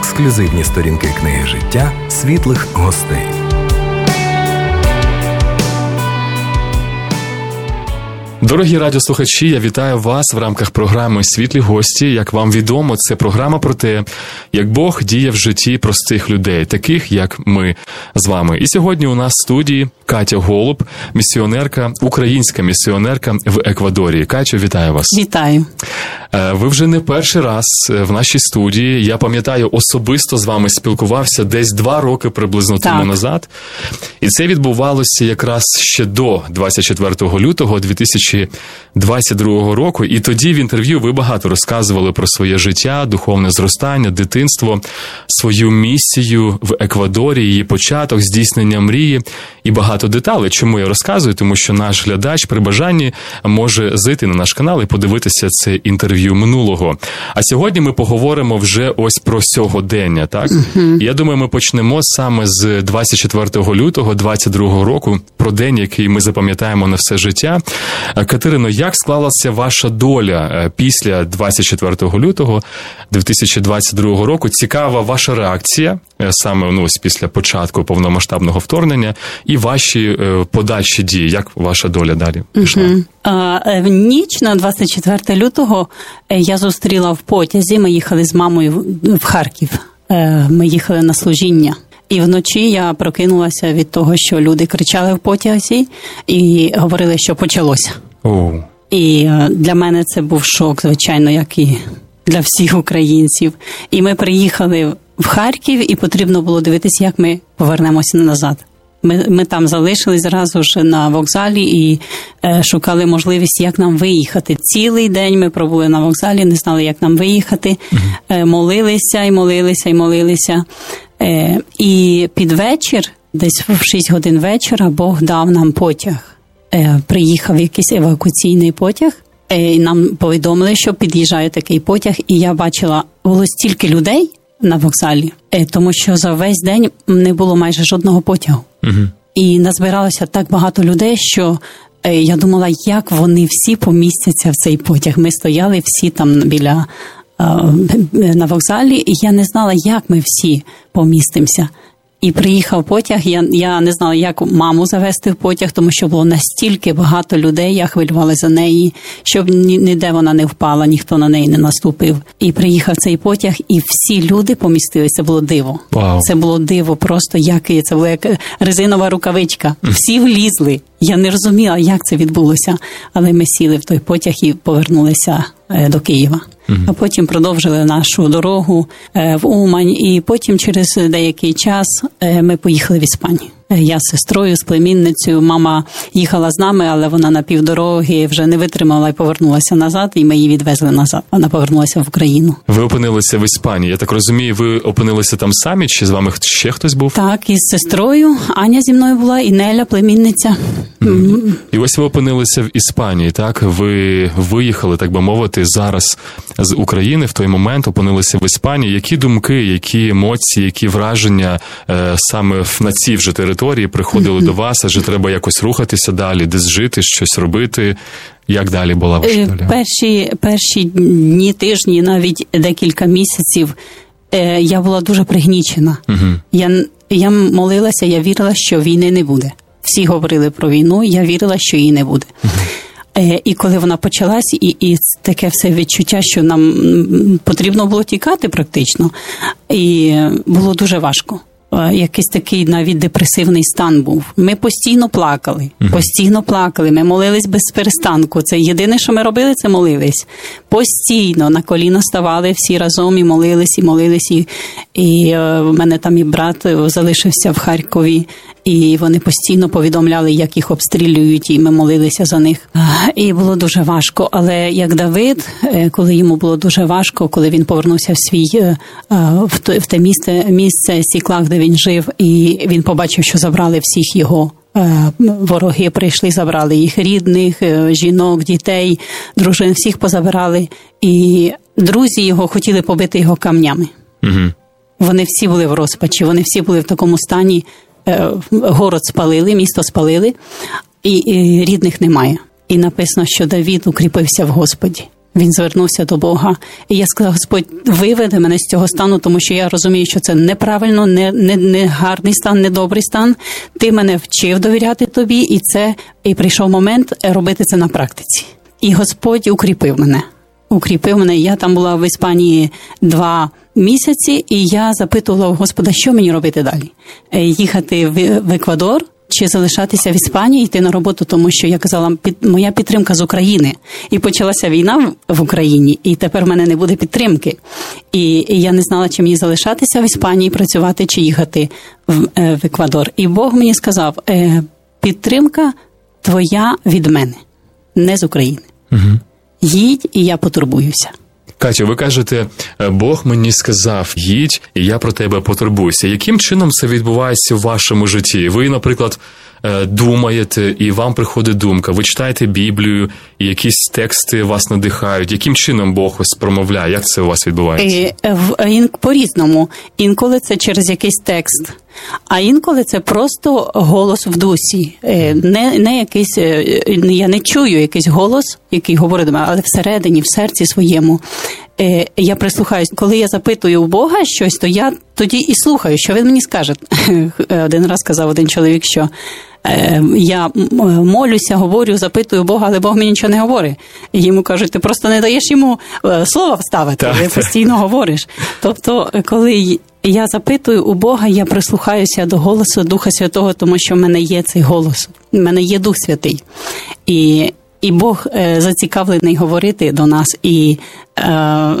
ексклюзивні сторінки книги життя світлих гостей. Дорогі радіослухачі, я вітаю вас в рамках програми Світлі гості. Як вам відомо, це програма про те, як Бог діє в житті простих людей, таких як ми з вами. І сьогодні у нас в студії Катя Голуб, місіонерка, українська місіонерка в Еквадорі. Катю, вітаю вас. Вітаю. Е, ви вже не перший раз е, в нашій студії. Я пам'ятаю, особисто з вами спілкувався десь два роки приблизно так. тому назад. І це відбувалося якраз ще до 24 лютого 2022 року. І тоді в інтерв'ю ви багато розказували про своє життя, духовне зростання, дитинство, свою місію в Еквадорі, її початок, здійснення мрії і багато деталей. Чому я розказую? Тому що наш глядач при бажанні може зайти на наш канал і подивитися це інтерв'ю минулого. А сьогодні ми поговоримо вже ось про сьогодення. Так uh-huh. я думаю, ми почнемо саме з 24 лютого 22 року, про день, який ми запам'ятаємо на все життя. Катерино, як склалася ваша доля е, після 24 лютого 2022 року? Цікава ваша реакція е, саме ну, ось після початку повномасштабного вторгнення і ваші е, подальші дії. Як ваша доля далі пішла? В ніч на 24 лютого я зустріла в потязі. Ми їхали з мамою в Харків. Ми їхали на служіння. І вночі я прокинулася від того, що люди кричали в потязі і говорили, що почалося. Oh. І для мене це був шок, звичайно, як і для всіх українців. І ми приїхали в Харків, і потрібно було дивитися, як ми повернемося назад. Ми ми там залишились зразу ж на вокзалі і е, шукали можливість, як нам виїхати. Цілий день ми пробули на вокзалі, не знали, як нам виїхати. Е, молилися і молилися і молилися. Е, і під вечір, десь в 6 годин вечора, Бог дав нам потяг. Е, приїхав якийсь евакуаційний потяг. Е, і Нам повідомили, що під'їжджає такий потяг, і я бачила було стільки людей на вокзалі, тому що за весь день не було майже жодного потягу. Угу. І назбиралося так багато людей, що я думала, як вони всі помістяться в цей потяг. Ми стояли всі там біля на вокзалі, і я не знала, як ми всі помістимося. І приїхав потяг. Я я не знала, як маму завести в потяг, тому що було настільки багато людей. Я хвилювалася за неї, щоб ніде вона не впала, ніхто на неї не наступив. І приїхав цей потяг, і всі люди помістилися. Це було диво. Wow. Це було диво, просто як це була як резинова рукавичка. Всі влізли. Я не розуміла, як це відбулося, але ми сіли в той потяг і повернулися до Києва. А потім продовжили нашу дорогу в Умань, і потім через деякий час ми поїхали в Іспанію. Я з сестрою, з племінницею. Мама їхала з нами, але вона на півдороги вже не витримала і повернулася назад, і ми її відвезли назад. Вона повернулася в Україну. Ви опинилися в Іспанії. Я так розумію, ви опинилися там самі? Чи з вами ще хтось був? Так, із сестрою Аня зі мною була і Неля, племінниця. Mm-hmm. І ось ви опинилися в Іспанії. Так, ви виїхали, так би мовити, зараз з України в той момент опинилися в Іспанії. Які думки, які емоції, які враження е, саме на цій вже території? Території приходили до вас, адже треба якось рухатися далі, десь жити, щось робити. Як далі була ваша доля? Перші перші дні, тижні, навіть декілька місяців е, я була дуже пригнічена. Uh-huh. Я я молилася, я вірила, що війни не буде. Всі говорили про війну, я вірила, що її не буде. Uh-huh. І коли вона почалась, і і таке все відчуття, що нам потрібно було тікати практично, і було дуже важко якийсь такий навіть депресивний стан був. Ми постійно плакали, постійно плакали. Ми молились без перестанку. Це єдине, що ми робили, це молились. Постійно на коліна ставали всі разом і молились, і молились. І, і е, в мене там і брат залишився в Харкові, і вони постійно повідомляли, як їх обстрілюють, і ми молилися за них. І було дуже важко. Але як Давид, е, коли йому було дуже важко, коли він повернувся в свій е, в те місце місце Сіклах, де він жив, і він побачив, що забрали всіх його. Е, вороги прийшли, забрали їх рідних, жінок, дітей, дружин, всіх позабирали, і друзі його хотіли побити його камнями. Угу. Вони всі були в розпачі, вони всі були в такому стані. Е, город спалили, місто спалили, і, і рідних немає. І написано, що Давід укріпився в Господі. Він звернувся до Бога, і я сказала: Господь, виведи мене з цього стану, тому що я розумію, що це неправильно, не не, не гарний стан, не добрий стан. Ти мене вчив довіряти тобі, і це і прийшов момент робити це на практиці. І Господь укріпив мене. Укріпив мене. Я там була в Іспанії два місяці, і я запитувала у Господа, що мені робити далі? Е, їхати в, Еквадор чи залишатися в Іспанії, йти на роботу, тому що я казала, під моя підтримка з України. І почалася війна в Україні, і тепер в мене не буде підтримки. І, і я не знала, чи мені залишатися в Іспанії, працювати чи їхати в, е, в Еквадор. І Бог мені сказав: е, підтримка твоя від мене, не з України. Угу. Їдь, і я потурбуюся. Катю, ви кажете, «Е, Бог мені сказав, їдь, і я про тебе потурбуюся. Яким чином це відбувається в вашому житті? Ви, наприклад, е, думаєте, і вам приходить думка, ви читаєте Біблію, і якісь тексти вас надихають. Яким чином Бог ось промовляє? Як це у вас відбувається? Е, по різному. Інколи це через якийсь текст. А інколи це просто голос в дусі. Не не якийсь, я не чую якийсь голос, який говорить до мене, але всередині, в серці своєму. Я прислухаюсь, коли я запитую у Бога щось, то я тоді і слухаю, що він мені скаже. Один раз сказав один чоловік, що я молюся, говорю, запитую Бога, але Бог мені нічого не говорить. Йому кажуть, ти просто не даєш йому слова вставити, ти постійно говориш. Тобто, коли я запитую у Бога, я прислухаюся до голосу Духа Святого, тому що в мене є цей голос, в мене є Дух Святий. І і Бог е, зацікавлений говорити до нас і е,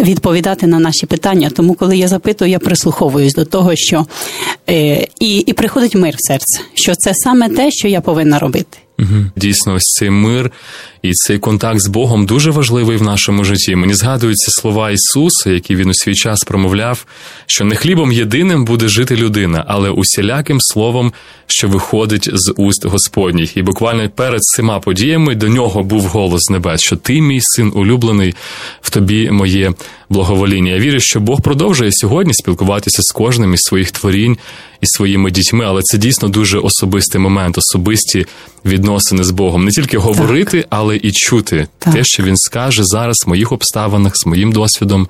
відповідати на наші питання. Тому, коли я запитую, я прислуховуюсь до того, що е, і, і приходить мир в серце, що це саме те, що я повинна робити. Дійсно, ось цей мир і цей контакт з Богом дуже важливий в нашому житті. Мені згадуються слова Ісуса, які він у свій час промовляв, що не хлібом єдиним буде жити людина, але усіляким словом, що виходить з уст Господніх. І буквально перед цими подіями до нього був голос з небес, що ти, мій син улюблений, в тобі моє благовоління. Я вірю, що Бог продовжує сьогодні спілкуватися з кожним із своїх творінь і своїми дітьми, але це дійсно дуже особистий момент, особисті відносини з Богом. Не тільки говорити, так. І чути так. те, що він скаже зараз в моїх обставинах, з моїм досвідом,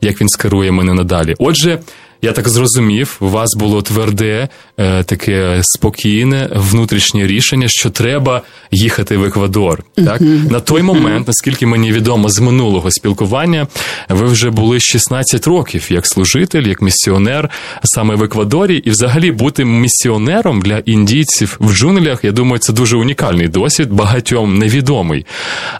як він скерує мене надалі. Отже. Я так зрозумів, у вас було тверде, е, таке спокійне внутрішнє рішення, що треба їхати в Еквадор. Так на той момент, наскільки мені відомо з минулого спілкування, ви вже були 16 років як служитель, як місіонер саме в Еквадорі, і взагалі бути місіонером для індійців в джунглях, я думаю, це дуже унікальний досвід, багатьом невідомий.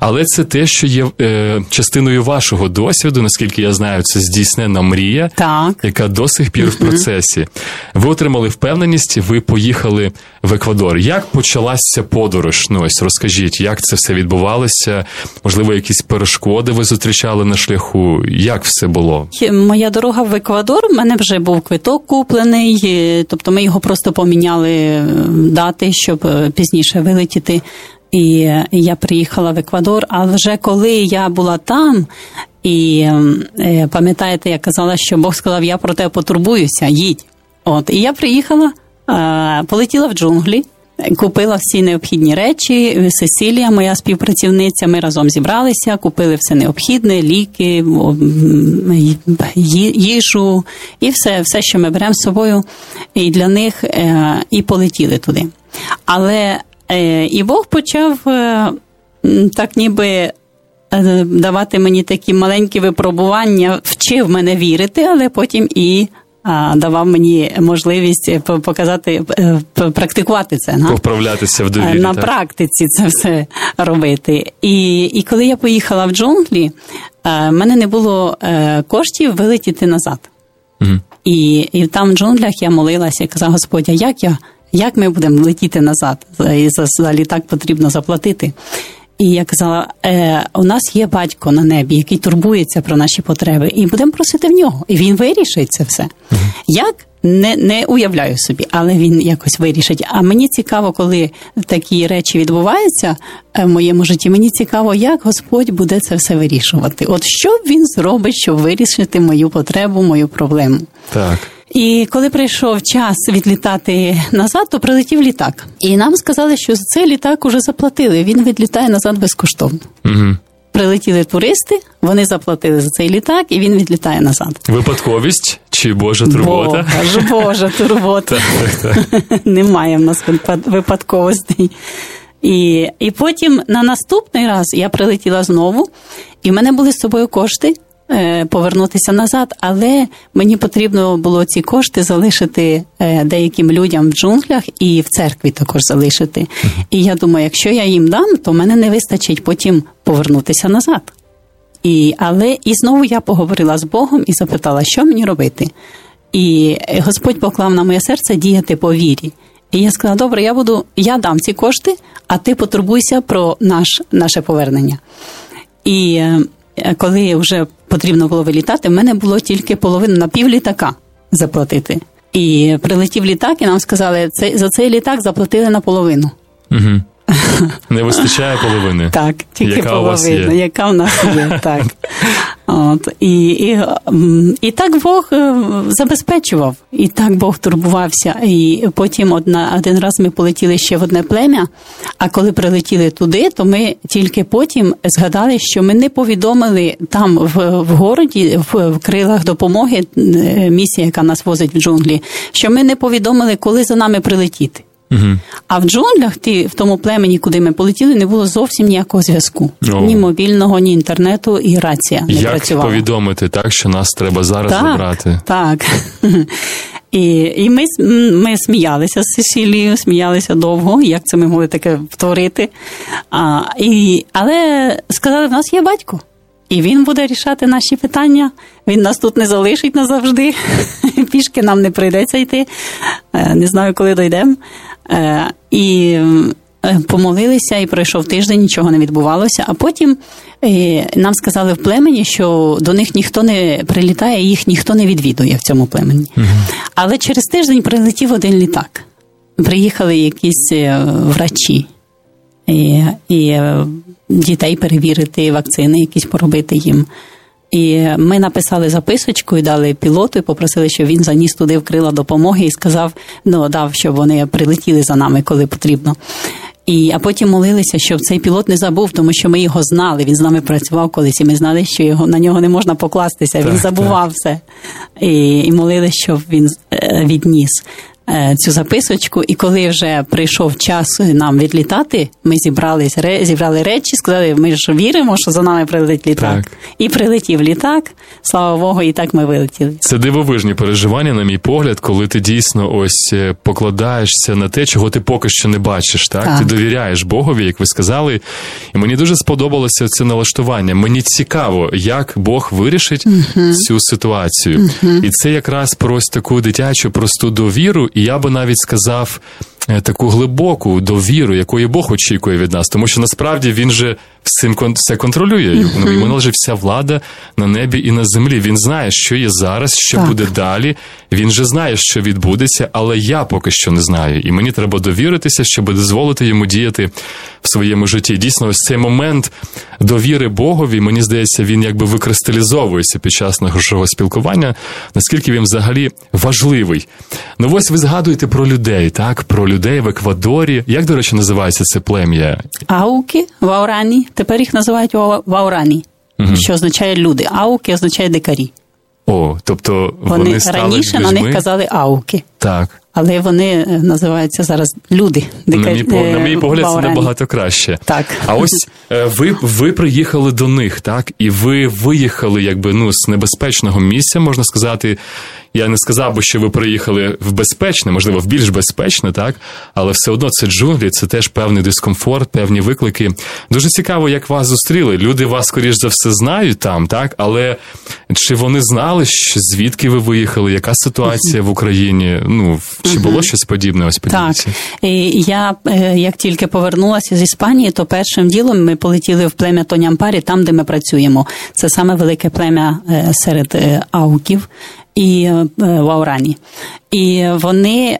Але це те, що є е, частиною вашого досвіду, наскільки я знаю, це здійснена мрія, так. яка досить сих пір в процесі. Ви отримали впевненість, ви поїхали в Еквадор. Як почалася подорож? Ну ось розкажіть, як це все відбувалося? Можливо, якісь перешкоди ви зустрічали на шляху? Як все було? Моя дорога в Еквадор. У мене вже був квиток куплений, тобто ми його просто поміняли дати, щоб е, пізніше вилетіти. І я приїхала в Еквадор. А вже коли я була там, і е, пам'ятаєте, я казала, що Бог сказав, я про тебе потурбуюся, їдь. От, і я приїхала, е, полетіла в джунглі. Купила всі необхідні речі. Сесілія, моя співпрацівниця, ми разом зібралися, купили все необхідне, ліки, їжу і все, все, що ми беремо з собою, і для них е, і полетіли туди. Але і Бог почав е, так, ніби Е, давати мені такі маленькі випробування, вчив мене вірити, але потім і давав мені можливість е, показати, е, практикувати це Повправлятися в довірі. на так. практиці це все робити. І і коли я поїхала в джунглі, в мене не було коштів вилетіти назад. Угу. І і там в джунглях я молилася і казала, Господь, а як я? Як ми будемо летіти назад? І за, за літак потрібно заплатити. І я казала, е, у нас є батько на небі, який турбується про наші потреби, і будемо просити в нього. І він вирішить це все. uh Як не не уявляю собі, але він якось вирішить. А мені цікаво, коли такі речі відбуваються е, в моєму житті. Мені цікаво, як Господь буде це все вирішувати. От що він зробить, щоб вирішити мою потребу, мою проблему. Так. І коли прийшов час відлітати назад, то прилетів літак. І нам сказали, що за цей літак уже заплатили. Він відлітає назад безкоштовно. Угу. прилетіли туристи, вони заплатили за цей літак, і він відлітає назад. Випадковість чи Божа турбота? Боже, Божа турбота. Немає в нас випадковостей. І і потім на наступний раз я прилетіла знову, і в мене були з собою кошти повернутися назад, але мені потрібно було ці кошти залишити е, деяким людям в джунглях і в церкві також залишити. І я думаю, якщо я їм дам, то мене не вистачить потім повернутися назад. І, Але і знову я поговорила з Богом і запитала, що мені робити. І Господь поклав на моє серце діяти по вірі. І я сказала: добре, я буду, я дам ці кошти, а ти потурбуйся про наш, наше повернення. І е, коли вже потрібно було вилітати, в мене було тільки половина на пів літака заплатити. І прилетів літак, і нам сказали, це за цей літак заплатили наполовину. Угу. Не вистачає половини. Так, тільки яка половина, яка в нас є. так. От, І і, і так Бог е, забезпечував, і так Бог турбувався. І потім одна, один раз ми полетіли ще в одне плем'я, а коли прилетіли туди, то ми тільки потім згадали, що ми не повідомили там в в городі, в, в крилах допомоги, е, місія, яка нас возить в джунглі, що ми не повідомили, коли за нами прилетіти. Угу. А в джунглях, ті, в тому племені, куди ми полетіли, не було зовсім ніякого зв'язку. О. Ні мобільного, ні інтернету, і рація не Як працювала. Як повідомити, так, що нас треба зараз так, забрати? Так. І і ми ми сміялися з Сесілією, сміялися довго, як це ми могли таке втворити. А, і, Але сказали, в нас є батько. І він буде рішати наші питання. Він нас тут не залишить назавжди. Пішки нам не прийдеться йти. Е, не знаю, коли дійдемо. Е, і е, помолилися, і пройшов тиждень, нічого не відбувалося. А потім нам сказали в племені, що до них ніхто не прилітає, їх ніхто не відвідує в цьому племені. Угу. Але через тиждень прилетів один літак. Приїхали якісь врачі. І, і дітей перевірити, вакцини якісь поробити їм. І ми написали записочку і дали пілоту, і попросили, щоб він заніс туди вкрила допомоги і сказав, ну дав, щоб вони прилетіли за нами, коли потрібно. І а потім молилися, щоб цей пілот не забув, тому що ми його знали. Він з нами працював колись, і ми знали, що його на нього не можна покластися. Так, він забував так. все. І і молилися, щоб він е, відніс. Е, цю записочку, і коли вже прийшов час нам відлітати, ми зібрались, зібрали речі, сказали, ми ж віримо, що за нами прилетить літак. Так. І прилетів літак, слава Богу, і так ми вилетіли. Це дивовижні переживання, на мій погляд, коли ти дійсно ось е, покладаєшся на те, чого ти поки що не бачиш. Так, так. ти довіряєш Богові, як ви сказали. І мені дуже сподобалося це налаштування. Мені цікаво, як Бог вирішить uh цю ситуацію. uh І це якраз про ось таку дитячу просту довіру. І я би навіть сказав таку глибоку довіру, якої Бог очікує від нас, тому що насправді він же всім все контролює. Ну, Йому належить вся влада на небі і на землі. Він знає, що є зараз, що так. буде далі. Він же знає, що відбудеться, але я поки що не знаю. І мені треба довіритися, щоб дозволити йому діяти в своєму житті. Дійсно, ось цей момент довіри Богові, мені здається, він якби викристалізовується під час нашого спілкування, наскільки він взагалі важливий. Ну ось ви згадуєте про людей, так? Про людей в Еквадорі. Як, до речі, називається це плем'я? Ауки ваурані. Тепер їх називають Ваурані, угу. що означає люди. Ауки означає дикарі. О, тобто вони, вони стали раніше людьми? на них казали ауки. Так. Але вони е, називаються зараз люди. Дика... На, мій, на мій погляд, це набагато краще. Так. А ось е, ви ви приїхали до них, так? І ви виїхали якби ну з небезпечного місця, можна сказати, я не сказав би, що ви приїхали в безпечне, можливо, в більш безпечне, так, але все одно це джунглі, це теж певний дискомфорт, певні виклики. Дуже цікаво, як вас зустріли. Люди вас, скоріш за все, знають там, так, але чи вони знали, що звідки ви виїхали? Яка ситуація в Україні? Ну чи було щось подібне? Ось подивіться? Так. І Я е, як тільки повернулася з Іспанії, то першим ділом ми полетіли в плем'я Тонямпарі, там де ми працюємо. Це саме велике плем'я е, серед е, ауків і в Аурані. І вони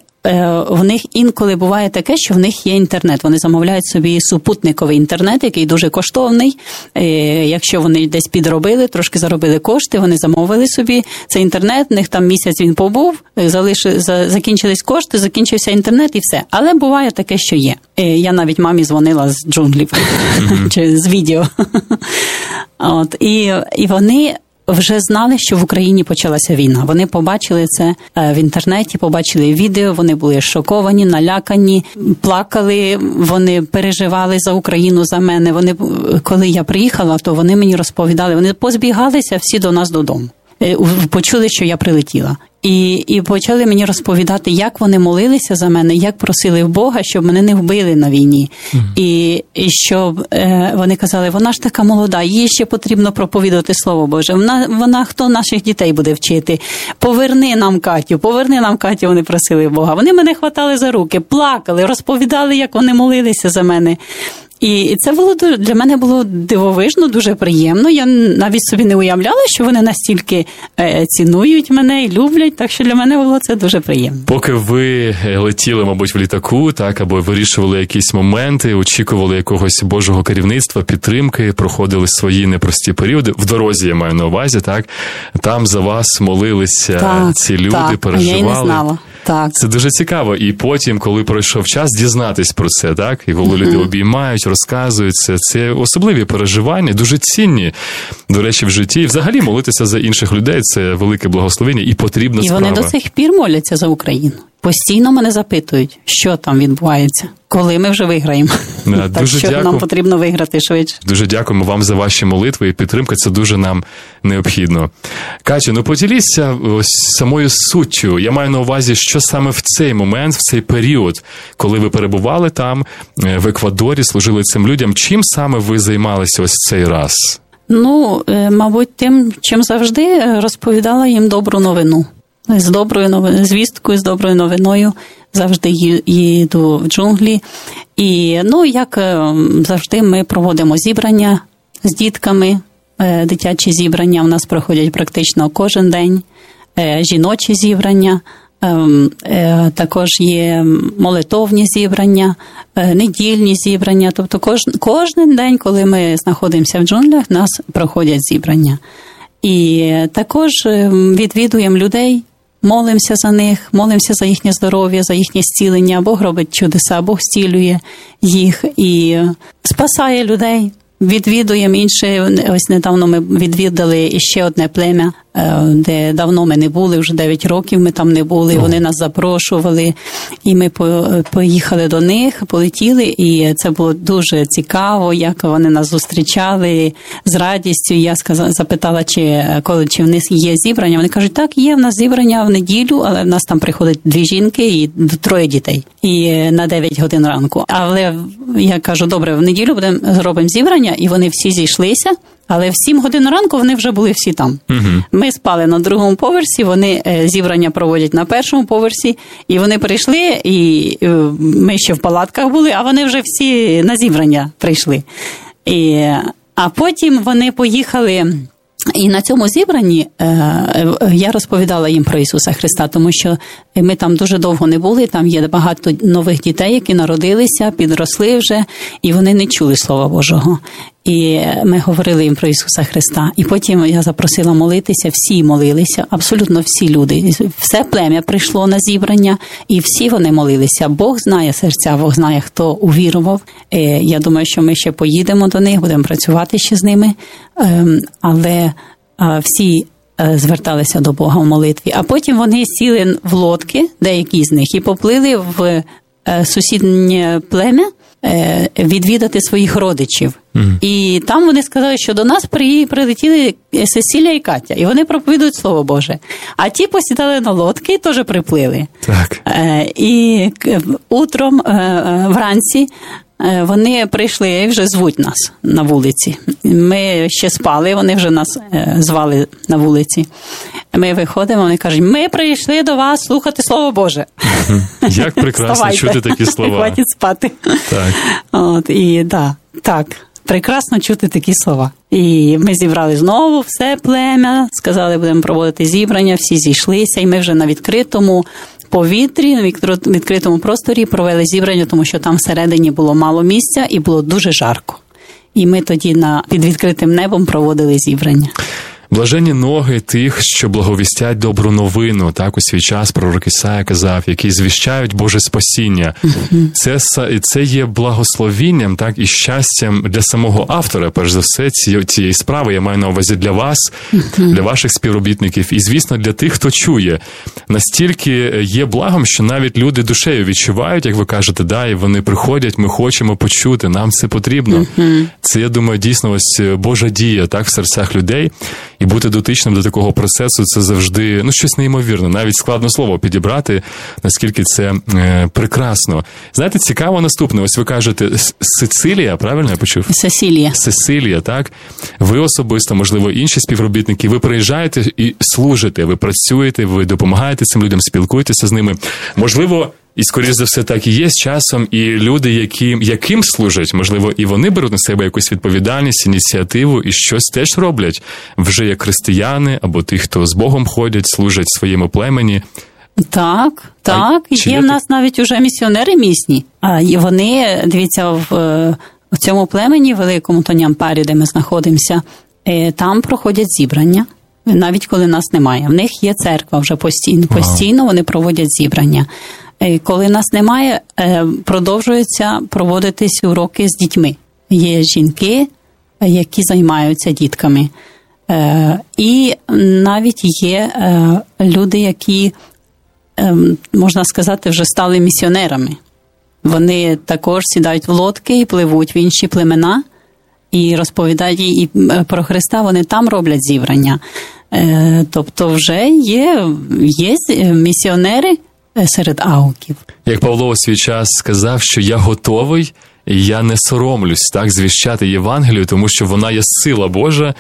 в них інколи буває таке, що в них є інтернет. Вони замовляють собі супутниковий інтернет, який дуже коштовний. Е, якщо вони десь підробили, трошки заробили кошти, вони замовили собі цей інтернет. В них там місяць він побув, залиши, закінчились кошти, закінчився інтернет і все. Але буває таке, що є. Я навіть мамі дзвонила з джунглів mm-hmm. чи з відео. От і, і вони вже знали, що в Україні почалася війна. Вони побачили це е, в інтернеті, побачили відео. Вони були шоковані, налякані, плакали. Вони переживали за Україну за мене. Вони коли я приїхала, то вони мені розповідали. Вони позбігалися всі до нас додому. Е, почули, що я прилетіла, і і почали мені розповідати, як вони молилися за мене, як просили в Бога, щоб мене не вбили на війні. Mm-hmm. І і щоб е, вони казали, вона ж така молода, їй ще потрібно проповідати слово Боже. Вона вона хто наших дітей буде вчити? Поверни нам Катю, поверни нам Катю. Вони просили в Бога. Вони мене хватали за руки, плакали, розповідали, як вони молилися за мене. І це було для мене було дивовижно, дуже приємно. Я навіть собі не уявляла, що вони настільки е, цінують мене і люблять. Так що для мене було це дуже приємно. Поки ви е, летіли, мабуть, в літаку, так або вирішували якісь моменти, очікували якогось божого керівництва, підтримки, проходили свої непрості періоди. В дорозі я маю на увазі, так там за вас молилися так, ці люди, так, переживали. Я не знала. Так. Це дуже цікаво. І потім, коли пройшов час, дізнатись про це, так? І коли люди обіймають, розказують це. Це особливі переживання, дуже цінні, до речі, в житті. І взагалі молитися за інших людей це велике благословення і потрібна і справа. І вони до сих пір моляться за Україну. Постійно мене запитують, що там відбувається, коли ми вже виграємо. Да, так дуже що дякую. нам потрібно виграти швидше. Дуже дякуємо вам за ваші молитви і підтримка. Це дуже нам необхідно. Катю, ну поділіться ось самою суттю. Я маю на увазі, що саме в цей момент, в цей період, коли ви перебували там е, в Еквадорі, служили цим людям. Чим саме ви займалися ось цей раз? Ну, е, мабуть, тим, чим завжди розповідала їм добру новину з доброю новиною, звісткою, з доброю новиною завжди їду в джунглі. І ну, як е, завжди, ми проводимо зібрання з дітками. Е, дитячі зібрання у нас проходять практично кожен день, е, жіночі зібрання. Ем, також є молитовні зібрання, недільні зібрання. Тобто, кожен, кожен день, коли ми знаходимося в джунглях, нас проходять зібрання. І також ем, відвідуємо людей, молимося за них, молимося за їхнє здоров'я, за їхнє зцілення. Бог робить чудеса, Бог зцілює їх і спасає людей. Відвідуємо інше. Ось недавно ми відвідали ще одне плем'я де давно ми не були, вже 9 років ми там не були. Вони нас запрошували, і ми поїхали до них, полетіли, і це було дуже цікаво, як вони нас зустрічали з радістю. Я сказала, запитала, чи коли чи в них є зібрання. Вони кажуть, так, є в нас зібрання в неділю, але в нас там приходять дві жінки і троє дітей. І на 9 годин ранку. Але я кажу, добре, в неділю будемо зробимо зібрання, і вони всі зійшлися. Але в 7 годин ранку вони вже були всі там. Угу. Ми спали на другому поверсі, вони е, зібрання проводять на першому поверсі, і вони прийшли, і е, ми ще в палатках були, а вони вже всі на зібрання прийшли. І, А потім вони поїхали. І на цьому зібранні е, я розповідала їм про Ісуса Христа, тому що ми там дуже довго не були. Там є багато нових дітей, які народилися, підросли вже, і вони не чули Слова Божого. І ми говорили їм про Ісуса Христа. І потім я запросила молитися. Всі молилися, абсолютно всі люди. Все плем'я прийшло на зібрання, і всі вони молилися. Бог знає серця, Бог знає, хто увірував. Е, я думаю, що ми ще поїдемо до них, будемо працювати ще з ними. Ем, але всі. Е, зверталися до Бога в молитві, а потім вони сіли в лодки, деякі з них, і поплили в е, сусіднє плем'я, відвідати своїх родичів. Mm. І там вони сказали, що до нас прилетіли Сесілія і Катя, і вони проповідують Слово Боже. А ті посідали на лодки і теж приплили. Так. Е, і утром е, вранці. Вони прийшли і вже звуть нас на вулиці. Ми ще спали, вони вже нас звали на вулиці. Ми виходимо, вони кажуть, ми прийшли до вас слухати Слово Боже. Як прекрасно чути такі слова. Хватить спати. Так. От, І да, так, прекрасно чути такі слова. І ми зібрали знову все плем'я, сказали, будемо проводити зібрання, всі зійшлися, і ми вже на відкритому повітрі, на відкритому просторі провели зібрання, тому що там всередині було мало місця і було дуже жарко. І ми тоді на під відкритим небом проводили зібрання. Блаженні ноги тих, що благовістять добру новину, так у свій час пророк Ісая казав, які звіщають Боже спасіння. Це це є благословінням, так і щастям для самого автора. Перш за все, цієї, цієї справи я маю на увазі для вас, для ваших співробітників, і звісно, для тих, хто чує. Настільки є благом, що навіть люди душею відчувають, як ви кажете, да, і вони приходять, ми хочемо почути, нам це потрібно. Це я думаю, дійсно ось Божа дія так в серцях людей. І бути дотичним до такого процесу це завжди ну щось неймовірне. Навіть складно слово підібрати, наскільки це е, прекрасно. Знаєте, цікаво наступне. Ось ви кажете Сицилія, правильно я почув? Сесилія. Сесилія, так ви особисто, можливо, інші співробітники. Ви приїжджаєте і служите. Ви працюєте, ви допомагаєте цим людям, спілкуєтеся з ними. Можливо. І, скоріш за все, так і є з часом, і люди, які, яким служать, можливо, і вони беруть на себе якусь відповідальність, ініціативу і щось теж роблять вже як християни або ті, хто з Богом ходять, служать своєму племені. Так, так. А, є в нас навіть уже місіонери місні. А і вони, дивіться, в, в цьому племені, великому Тонямпарі, де ми знаходимося, е, там проходять зібрання. Навіть коли нас немає. В них є церква вже постійно. Постійно вони проводять зібрання. Е, коли нас немає, е, продовжуються проводитись уроки з дітьми. Є жінки, які займаються дітками. Е, і навіть є люди, які, можна сказати, вже стали місіонерами. Вони також сідають в лодки і пливуть в інші племена і розповідають і про Христа. Вони там роблять зібрання. Тобто, вже є, є місіонери. Е, серед ауків. Як Павло у свій час сказав, що я готовий. І я не соромлюсь так звіщати Євангелію, тому що вона є сила Божа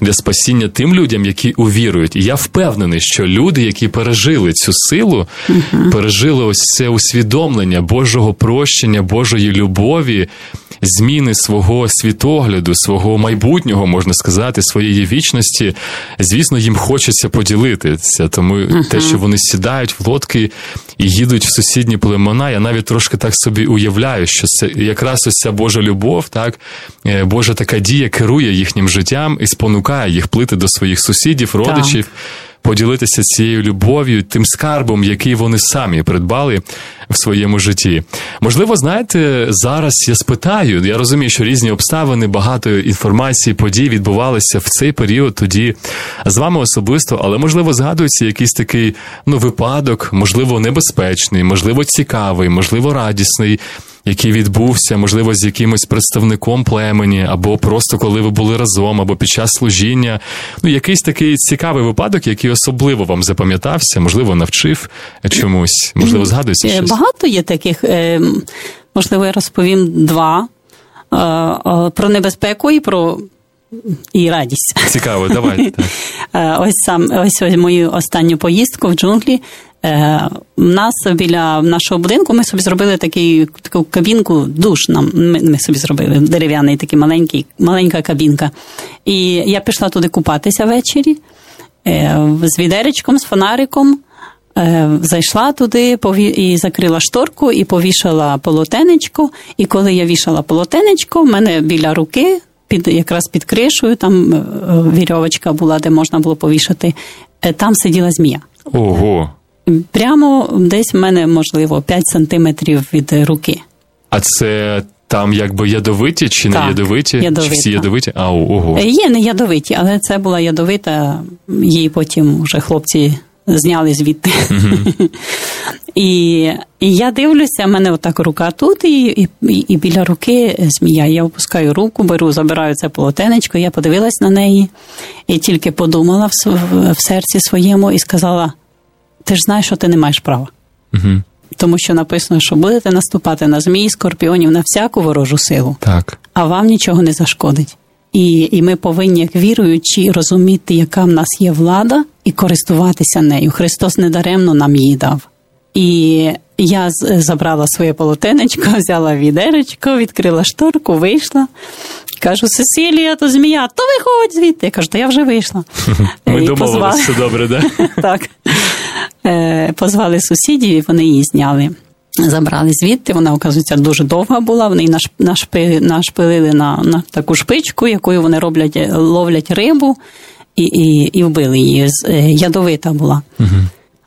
для спасіння тим людям, які увірують. І я впевнений, що люди, які пережили цю силу, uh-huh. пережили ось це усвідомлення Божого прощення, Божої любові, зміни свого світогляду, свого майбутнього, можна сказати, своєї вічності, звісно, їм хочеться поділитися. Тому uh-huh. те, що вони сідають в лодки і їдуть в сусідні племена, я навіть трошки так собі уявляю, що це якраз ось ця Божа любов, так е, Божа така дія керує їхнім життям і спонукає їх плити до своїх сусідів, родичів. Так поділитися цією любов'ю, тим скарбом, який вони самі придбали в своєму житті. Можливо, знаєте, зараз я спитаю, я розумію, що різні обставини, багато інформації, подій відбувалися в цей період тоді з вами особисто, але можливо згадується якийсь такий ну випадок, можливо, небезпечний, можливо, цікавий, можливо, радісний який відбувся, можливо, з якимось представником племені, або просто коли ви були разом, або під час служіння. Ну, якийсь такий цікавий випадок, який особливо вам запам'ятався, можливо, навчив чомусь, можливо, згадується е, щось? Багато є таких, е, можливо, я розповім два е, про небезпеку і про. І радість. Цікаво, давайте. Ось сам ось ось мою останню поїздку в джунглі. Е, у нас біля нашого будинку ми собі зробили такий, таку кабінку, душ нам ми, ми собі зробили дерев'яний, такий маленький, маленька кабінка. І я пішла туди купатися ввечері е, з відеречком, з фонариком. Е, зайшла туди і закрила шторку і повішала полотенечко. І коли я вішала полотенечко, в мене біля руки, під якраз під кришою, там вірьовочка була, де можна було повішати, там сиділа змія. Ого! Прямо десь в мене, можливо, 5 сантиметрів від руки. А це там якби ядовиті чи не так, ядовиті? Ядовита. Чи всі ядовиті? А, ого. Є не ядовиті, але це була ядовита, її потім вже хлопці зняли звідти. І і я дивлюся, в мене отак рука тут, і, і і, біля руки змія. Я опускаю руку, беру, забираю це полотенечко, я подивилась на неї і тільки подумала в, в, в серці своєму і сказала: ти ж знаєш, що ти не маєш права. Угу. Тому що написано, що будете наступати на змії, скорпіонів, на всяку ворожу силу, так. а вам нічого не зашкодить. І і ми повинні, як віруючі, розуміти, яка в нас є влада, і користуватися нею. Христос недаремно нам її дав. І я забрала своє полотенечко, взяла відеречко, відкрила шторку, вийшла. Кажу, Сесилія, то змія, то виходь звідти. Я кажу, то я вже вийшла. Ми домовилися, все добре, да? так? Позвали сусідів, і вони її зняли. Забрали звідти, вона, оказується, дуже довга була. Вони нашпилили на на таку шпичку, якою вони роблять, ловлять рибу і і, і вбили її. Ядовита була. Угу.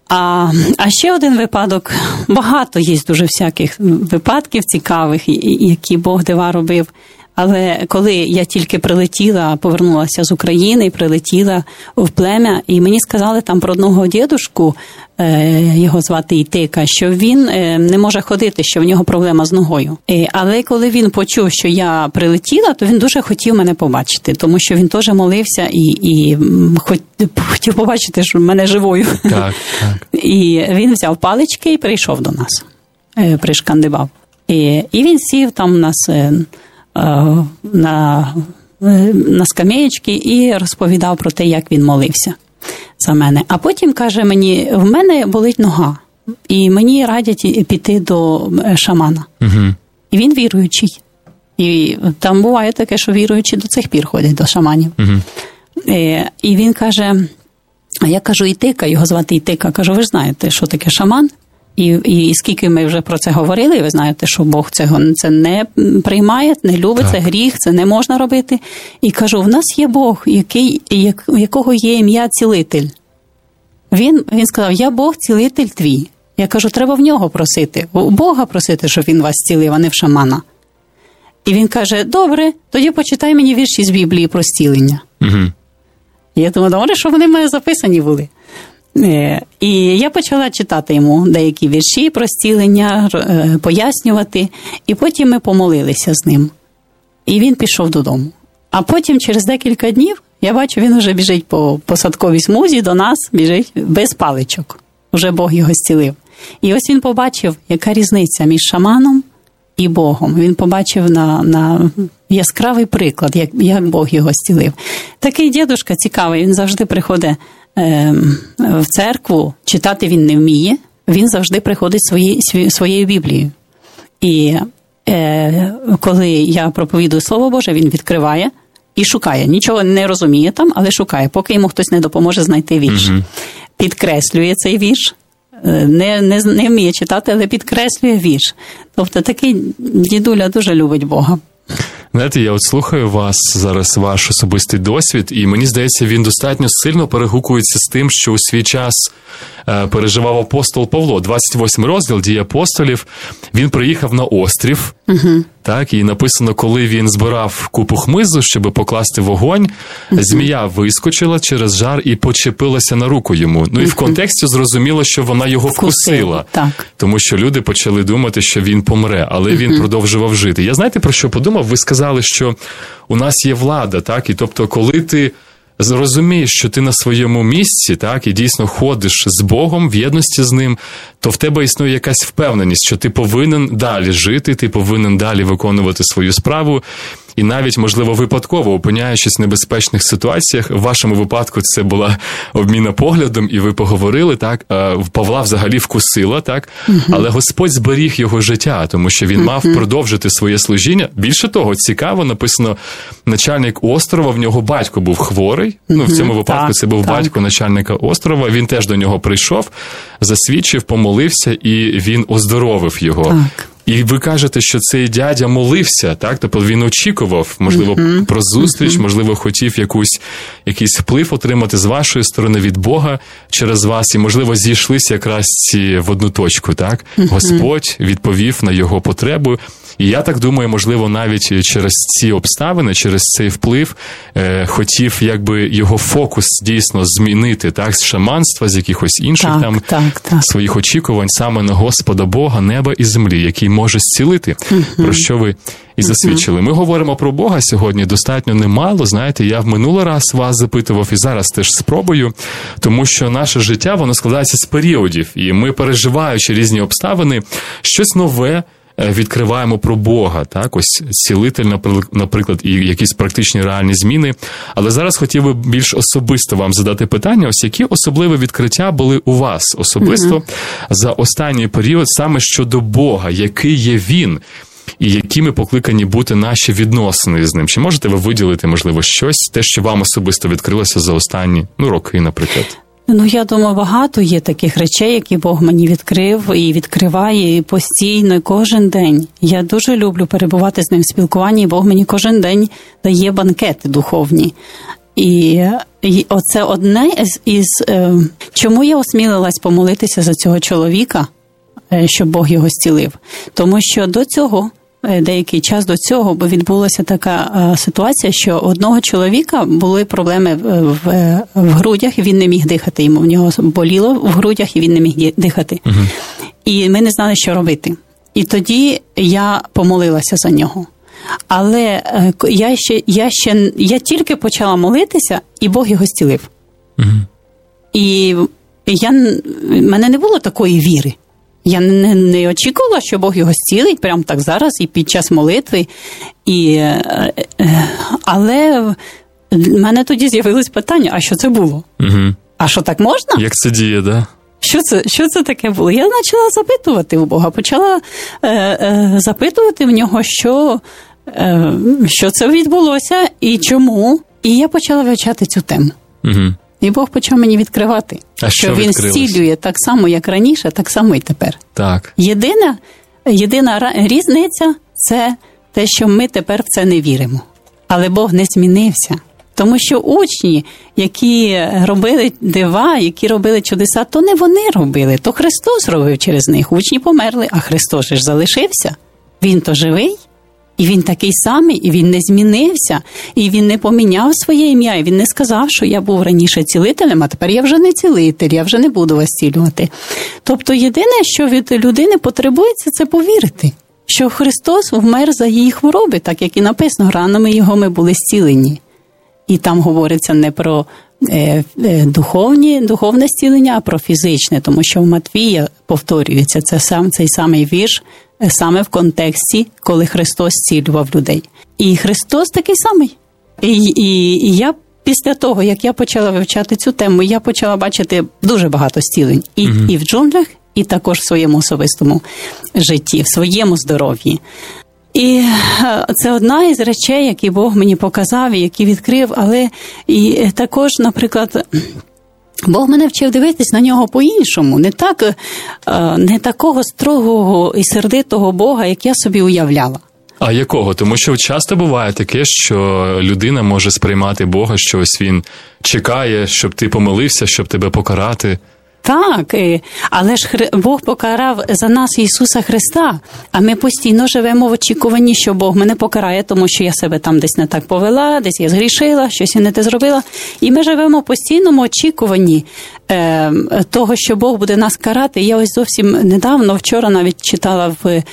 А а ще один випадок: багато є дуже всяких випадків цікавих, які Бог дива робив. Але коли я тільки прилетіла, повернулася з України і прилетіла в плем'я, і мені сказали там про одного дідушку, е, його звати Ітика, що він е, не може ходити, що в нього проблема з ногою. Е, але коли він почув, що я прилетіла, то він дуже хотів мене побачити, тому що він теж молився і і хотів побачити, що мене живою. Так, так. І він взяв палички і прийшов до нас, пришкандивав. І, і він сів там у нас. Е, на на скамеєчки і розповідав про те, як він молився за мене. А потім каже мені: в мене болить нога, і мені радять піти до е, шамана. Угу. І він віруючий. І там буває таке, що віруючі до цих пір ходять до шаманів. Угу. І він каже: а я кажу, Ітика, його звати Ітика. Кажу, ви ж знаєте, що таке шаман? І і скільки ми вже про це говорили, ви знаєте, що Бог цього це не приймає, не любить, так. це гріх, це не можна робити. І кажу: в нас є Бог, який, як, якого є ім'я цілитель. Він він сказав: Я Бог, цілитель твій. Я кажу, треба в нього просити, у Бога просити, щоб він вас цілив, а не в шамана. І він каже: Добре, тоді почитай мені вірші з Біблії про зцілення. Угу. Я думаю, добре, що вони в мене записані були. Е, і я почала читати йому деякі вірші про зцілення, е, пояснювати, і потім ми помолилися з ним. І він пішов додому. А потім, через декілька днів, я бачу, він вже біжить по посадковій смузі до нас, біжить без паличок. Уже Бог його зцілив. І ось він побачив, яка різниця між шаманом і Богом. Він побачив на на яскравий приклад, як як Бог його зцілив. Такий дідушка цікавий, він завжди приходить в церкву читати він не вміє, він завжди приходить свої, своєю Біблією. І е, коли я проповідую Слово Боже, він відкриває і шукає. Нічого не розуміє там, але шукає, поки йому хтось не допоможе знайти вірш. Угу. Підкреслює цей вірш. Е, не не, не вміє читати, але підкреслює вірш. Тобто такий дідуля дуже любить Бога. Знаєте, я от слухаю вас зараз, ваш особистий досвід, і мені здається, він достатньо сильно перегукується з тим, що у свій час е, переживав апостол Павло, 28 розділ дії апостолів. Він приїхав на острів, угу. так і написано, коли він збирав купу хмизу, щоб покласти вогонь, угу. змія вискочила через жар і почепилася на руку йому. Ну і в контексті зрозуміло, що вона його вкусила, так. тому що люди почали думати, що він помре, але він продовжував жити. Я знаєте про що подумав? Ви сказали, що у нас є влада, так, і тобто, коли ти. Зрозумієш, що ти на своєму місці, так, і дійсно ходиш з Богом в єдності з ним, то в тебе існує якась впевненість, що ти повинен далі жити, ти повинен далі виконувати свою справу. І навіть, можливо, випадково опиняючись в небезпечних ситуаціях, в вашому випадку це була обміна поглядом, і ви поговорили так. Павла взагалі вкусила, так, але Господь зберіг його життя, тому що він мав продовжити своє служіння. Більше того, цікаво написано: начальник острова в нього батько був хворий. Ну в цьому випадку це був батько начальника острова. Він теж до нього прийшов, засвідчив, помолився, і він оздоровив його. Так. І ви кажете, що цей дядя молився, так? Тобто він очікував, можливо, uh-huh. про зустріч, uh-huh. можливо, хотів якусь якийсь вплив отримати з вашої сторони від Бога через вас, і, можливо, зійшлися якраз ці в одну точку, так? Uh-huh. Господь відповів на його потребу. І я так думаю, можливо, навіть через ці обставини, через цей вплив, е, хотів якби його фокус дійсно змінити так з шаманства, з якихось інших так, там так, так. своїх очікувань саме на Господа Бога, неба і землі, який може зцілити, uh про що ви і засвідчили. Ми говоримо про Бога сьогодні достатньо немало. Знаєте, я в минулий раз вас запитував і зараз теж спробую, тому що наше життя воно складається з періодів, і ми, переживаючи різні обставини, щось нове. Е, відкриваємо про Бога, так ось цілитель, наприклад, і якісь практичні реальні зміни. Але зараз хотів би більш особисто вам задати питання: ось які особливі відкриття були у вас особисто mm-hmm. за останній період, саме щодо Бога, який є він. і якими покликані бути наші відносини з ним? Чи можете ви виділити, можливо, щось, те, що вам особисто відкрилося за останні ну, роки, наприклад? Ну, я думаю, багато є таких речей, які Бог мені відкрив і відкриває постійно, кожен день. Я дуже люблю перебувати з ним в спілкуванні, і Бог мені кожен день дає банкети духовні. І і оце одне із, із е, чому я осмілилась помолитися за цього чоловіка, е, щоб Бог його зцілив. Тому що до цього. Е, деякий час до цього бо відбулася така е, ситуація, що одного чоловіка були проблеми в, в, в грудях, і він не міг дихати. Йому в нього боліло в грудях, і він не міг дихати. Угу. І ми не знали, що робити. І тоді я помолилася за нього. Але е, я ще я ще я тільки почала молитися, і Бог його зцілив. Угу. І я, мене не було такої віри. Я не не очікувала, що Бог його зцілить прямо так зараз і під час молитви. І, е, е, Але в мене тоді з'явилось питання: а що це було? Угу. А що так можна? Як це діє, да? Що це що це таке було? Я почала запитувати у Бога, почала е, е, запитувати в нього, що е, що це відбулося і чому. І я почала вивчати цю тему. Угу. І Бог почав мені відкривати, а що, що він зцілює так само, як раніше, так само і тепер. Так. Єдина, єдина різниця це те, що ми тепер в це не віримо. Але Бог не змінився. Тому що учні, які робили дива, які робили чудеса, то не вони робили, то Христос робив через них. Учні померли, а Христос ж залишився. Він то живий. І він такий самий, і він не змінився, і він не поміняв своє ім'я. і Він не сказав, що я був раніше цілителем, а тепер я вже не цілитель, я вже не буду вас цілювати. Тобто, єдине, що від людини потребується, це повірити, що Христос вмер за її хвороби, так як і написано, ранами його ми були зцілені. І там говориться не про е, е, духовні, духовне зцілення, а про фізичне, тому що в Матвія повторюється це сам цей самий вірш саме в контексті, коли Христос зцілював людей. І Христос такий самий. І, і, і я після того, як я почала вивчати цю тему, я почала бачити дуже багато зцілень і, угу. і в джунглях, і також в своєму особистому житті, в своєму здоров'ї. І е, це одна із речей, які Бог мені показав, і які відкрив, але і також, наприклад. Бог мене вчив дивитись на нього по-іншому, не так, е, не такого строгого і сердитого Бога, як я собі уявляла. А якого? Тому що часто буває таке, що людина може сприймати Бога, що ось він чекає, щоб ти помилився, щоб тебе покарати. Так, але ж Бог покарав за нас Ісуса Христа, а ми постійно живемо в очікуванні, що Бог мене покарає, тому що я себе там десь не так повела, десь я згрішила, щось я не те зробила. І ми живемо в постійному очікуванні е, того, що Бог буде нас карати. Я ось зовсім недавно, вчора навіть читала в е,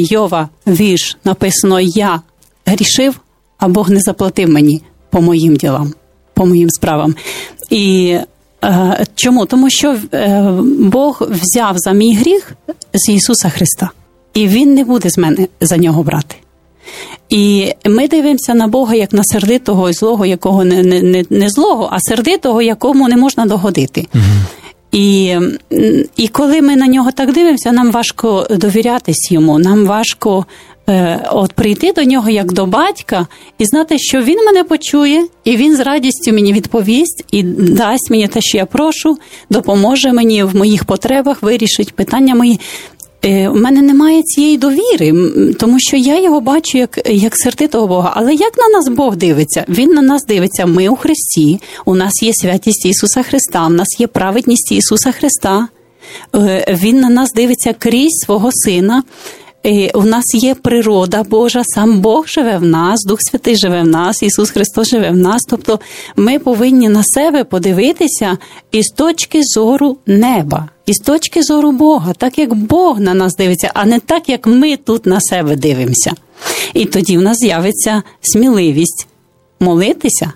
Йова вірш, написано: Я грішив, а Бог не заплатив мені по моїм ділам, по моїм справам. І Е, чому? Тому що е, Бог взяв за мій гріх з Ісуса Христа, і Він не буде з мене за нього брати. І ми дивимося на Бога як на сердитого і злого, якого не не, не злого, а сердитого, якому не можна догодити. Угу. І і коли ми на нього так дивимося, нам важко довірятись йому, нам важко Е, от прийти до нього як до батька і знати, що він мене почує, і він з радістю мені відповість і дасть мені те, що я прошу, допоможе мені в моїх потребах, вирішить питання мої. Е, у мене немає цієї довіри, тому що я його бачу як як сердитого Бога. Але як на нас Бог дивиться? Він на нас дивиться. Ми у Христі, у нас є святість Ісуса Христа, у нас є праведність Ісуса Христа. Е, він на нас дивиться крізь свого Сина. У нас є природа Божа, сам Бог живе в нас, Дух Святий живе в нас, Ісус Христос живе в нас. Тобто ми повинні на себе подивитися із точки зору неба, із точки зору Бога, так як Бог на нас дивиться, а не так, як ми тут на себе дивимося. І тоді в нас з'явиться сміливість молитися.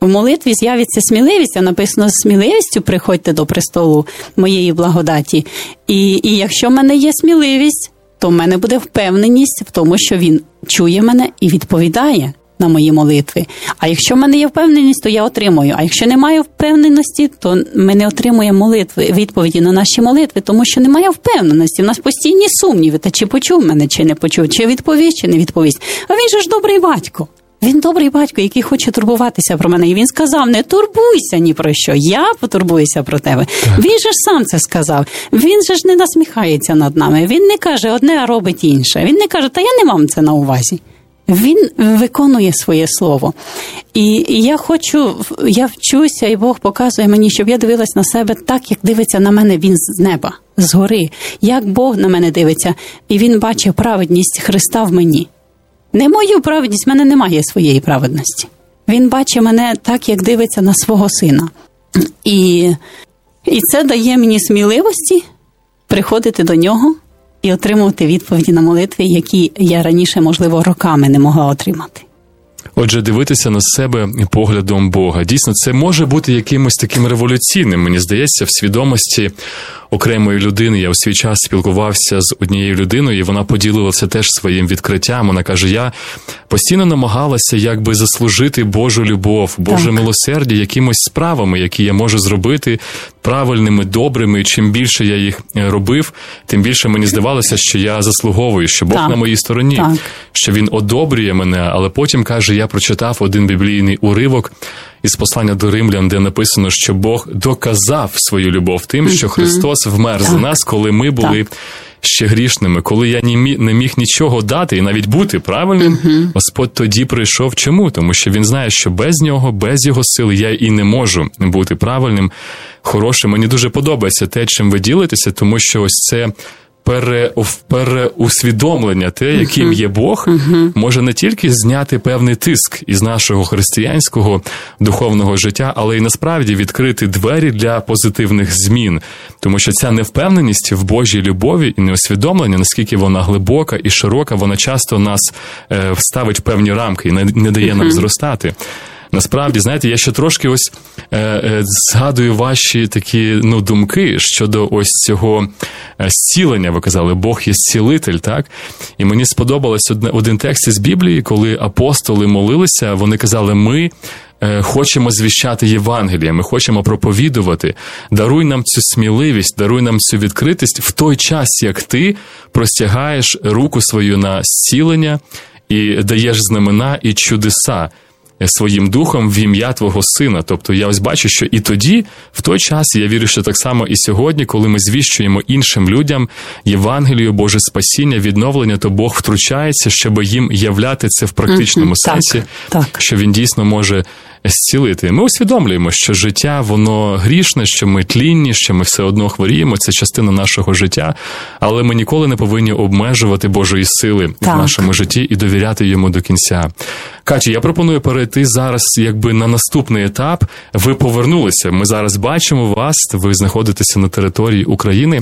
В молитві з'явиться сміливість, а написано з сміливістю приходьте до престолу моєї благодаті. І, І якщо в мене є сміливість, то в мене буде впевненість в тому, що він чує мене і відповідає. на мої молитви. А якщо в мене є впевненість, то я отримую. А якщо немає впевненості, то ми не отримуємо молитви, відповіді на наші молитви, тому що немає впевненості. У нас постійні сумніви. Та чи почув мене, чи не почув, чи відповість, чи не відповість. А він же ж добрий батько. Він добрий батько, який хоче турбуватися про мене. І він сказав: не турбуйся ні про що. Я потурбуюся про тебе. Так. Він же ж сам це сказав. Він же ж не насміхається над нами. Він не каже одне, а робить інше. Він не каже, та я не мам це на увазі. Він виконує своє слово. І я хочу, я вчуся, і Бог показує мені, щоб я дивилась на себе так, як дивиться на мене він з неба, згори. Як Бог на мене дивиться, і він бачить праведність Христа в мені. Не мою праведність, в мене немає своєї праведності. Він бачить мене так, як дивиться на свого сина. І, І це дає мені сміливості приходити до нього і отримувати відповіді на молитви, які я раніше, можливо, роками не могла отримати. Отже, дивитися на себе поглядом Бога. Дійсно, це може бути якимось таким революційним, мені здається, в свідомості окремої людини. Я у свій час спілкувався з однією людиною, і вона поділилася теж своїм відкриттям. Вона каже: Я постійно намагалася якби заслужити Божу любов, Боже так. милосердя якимось справами, які я можу зробити правильними, добрими. І чим більше я їх е, робив, тим більше мені здавалося, що я заслуговую, що Бог так. на моїй стороні, так. що він одобрює мене, але потім каже: я прочитав один біблійний уривок із послання до римлян, де написано, що Бог доказав свою любов тим, що Христос вмер за нас, коли ми були. Ще грішними, коли я не міг нічого дати і навіть бути правильним, uh-huh. Господь тоді прийшов. Чому? Тому що він знає, що без нього, без його сили я і не можу бути правильним, хорошим. Мені дуже подобається те, чим ви ділитеся, тому що ось це пере, переусвідомлення, те, яким є Бог, може не тільки зняти певний тиск із нашого християнського духовного життя, але й насправді відкрити двері для позитивних змін, тому що ця невпевненість в Божій любові і неусвідомлення, наскільки вона глибока і широка, вона часто нас е, ставить в певні рамки і не, не дає нам зростати. Насправді, знаєте, я ще трошки ось е, е, згадую ваші такі ну, думки щодо ось цього е, зцілення. Ви казали, Бог є зцілитель, так? І мені сподобалось одне, один текст із Біблії, коли апостоли молилися, вони казали, ми. Е, хочемо звіщати Євангелія, ми хочемо проповідувати. Даруй нам цю сміливість, даруй нам цю відкритість в той час, як ти простягаєш руку свою на зцілення і даєш знамена і чудеса своїм духом в ім'я Твого Сина. Тобто я ось бачу, що і тоді, в той час, я вірю, що так само і сьогодні, коли ми звіщуємо іншим людям Євангелію, Боже спасіння, відновлення, то Бог втручається, щоб їм являти це в практичному mm-hmm. сенсі, так, так. що він дійсно може зцілити. Ми усвідомлюємо, що життя воно грішне, що ми тлінні, що ми все одно хворіємо. Це частина нашого життя, але ми ніколи не повинні обмежувати Божої сили так. в нашому житті і довіряти йому до кінця. Каті, я пропоную перейти зараз, якби на наступний етап. Ви повернулися. Ми зараз бачимо вас. Ви знаходитеся на території України.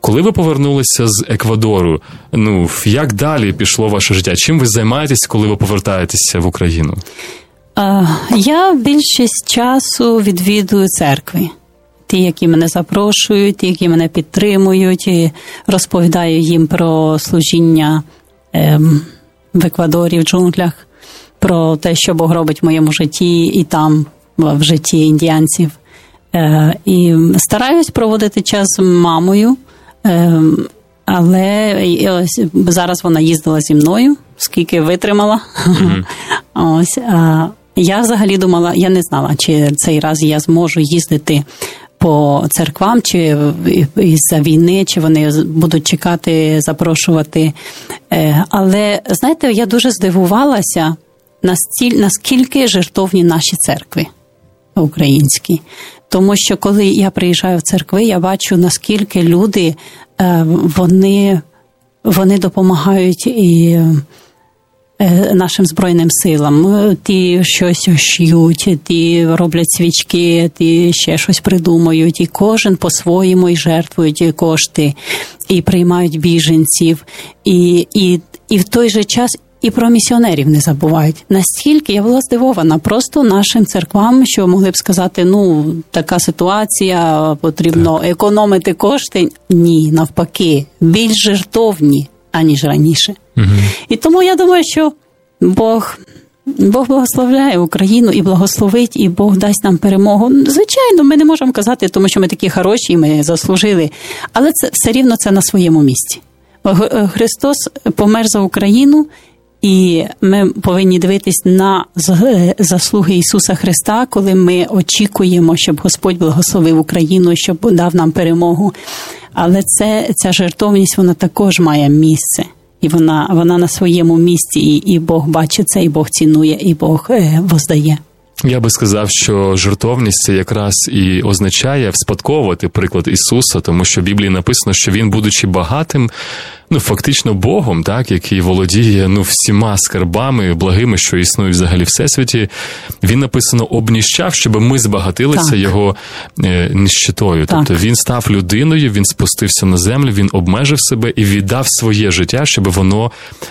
Коли ви повернулися з Еквадору, ну як далі пішло ваше життя? Чим ви займаєтесь, коли ви повертаєтеся в Україну? Я більшість часу відвідую церкви. Ті, які мене запрошують, ті, які мене підтримують, і розповідаю їм про служіння ем, в Еквадорі, в джунглях, про те, що Бог робить в моєму житті і там, в житті індіанців. Е, І стараюсь проводити час з мамою, е, але ось зараз вона їздила зі мною, скільки витримала. Mm-hmm. Ось, я взагалі думала, я не знала, чи цей раз я зможу їздити по церквам, чи із-за війни, чи вони будуть чекати, запрошувати. Е, але знаєте, я дуже здивувалася, наскільки жертовні наші церкви українські. Тому що коли я приїжджаю в церкви, я бачу, наскільки люди е, вони, вони допомагають і. Е, нашим збройним силам. Е, ті щось ш'ють, ті роблять свічки, ті ще щось придумують, і кожен по-своєму і жертвують кошти, і приймають біженців, і, і, і в той же час. І про місіонерів не забувають. Настільки я була здивована просто нашим церквам, що могли б сказати: ну така ситуація, потрібно економити кошти. Ні, навпаки, більш жертовні аніж раніше. Угу. І тому я думаю, що Бог Бог благословляє Україну і благословить, і Бог дасть нам перемогу. Звичайно, ми не можемо казати, тому що ми такі хороші, ми заслужили, але це все рівно це на своєму місці. Христос помер за Україну, і ми повинні дивитись на заслуги Ісуса Христа, коли ми очікуємо, щоб Господь благословив Україну, щоб дав нам перемогу. Але це ця жертовність вона також має місце і вона вона на своєму місці, і і Бог бачить це, і Бог цінує, і Бог е, воздає. Я би сказав, що жертовність це якраз і означає вспадковувати приклад Ісуса, тому що в Біблії написано, що він, будучи багатим, ну фактично Богом, так який володіє ну всіма скарбами, благими, що існують взагалі в всесвіті, він написано обніщав, щоб ми збагатилися так. його е, ніщитою. Так. Тобто він став людиною, він спустився на землю, він обмежив себе і віддав своє життя, щоб воно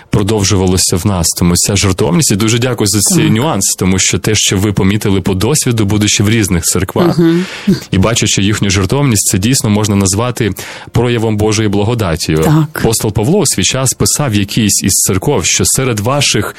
продовжувалося в нас. Тому ця жертовність і дуже дякую за ці нюанси, тому що те, що ви помітили по досвіду, будучи в різних церквах угу. і бачачи їхню жертовність, це дійсно можна назвати проявом Божої благодаті. Так. Апостол Павло свій час писав якийсь із церков, що серед ваших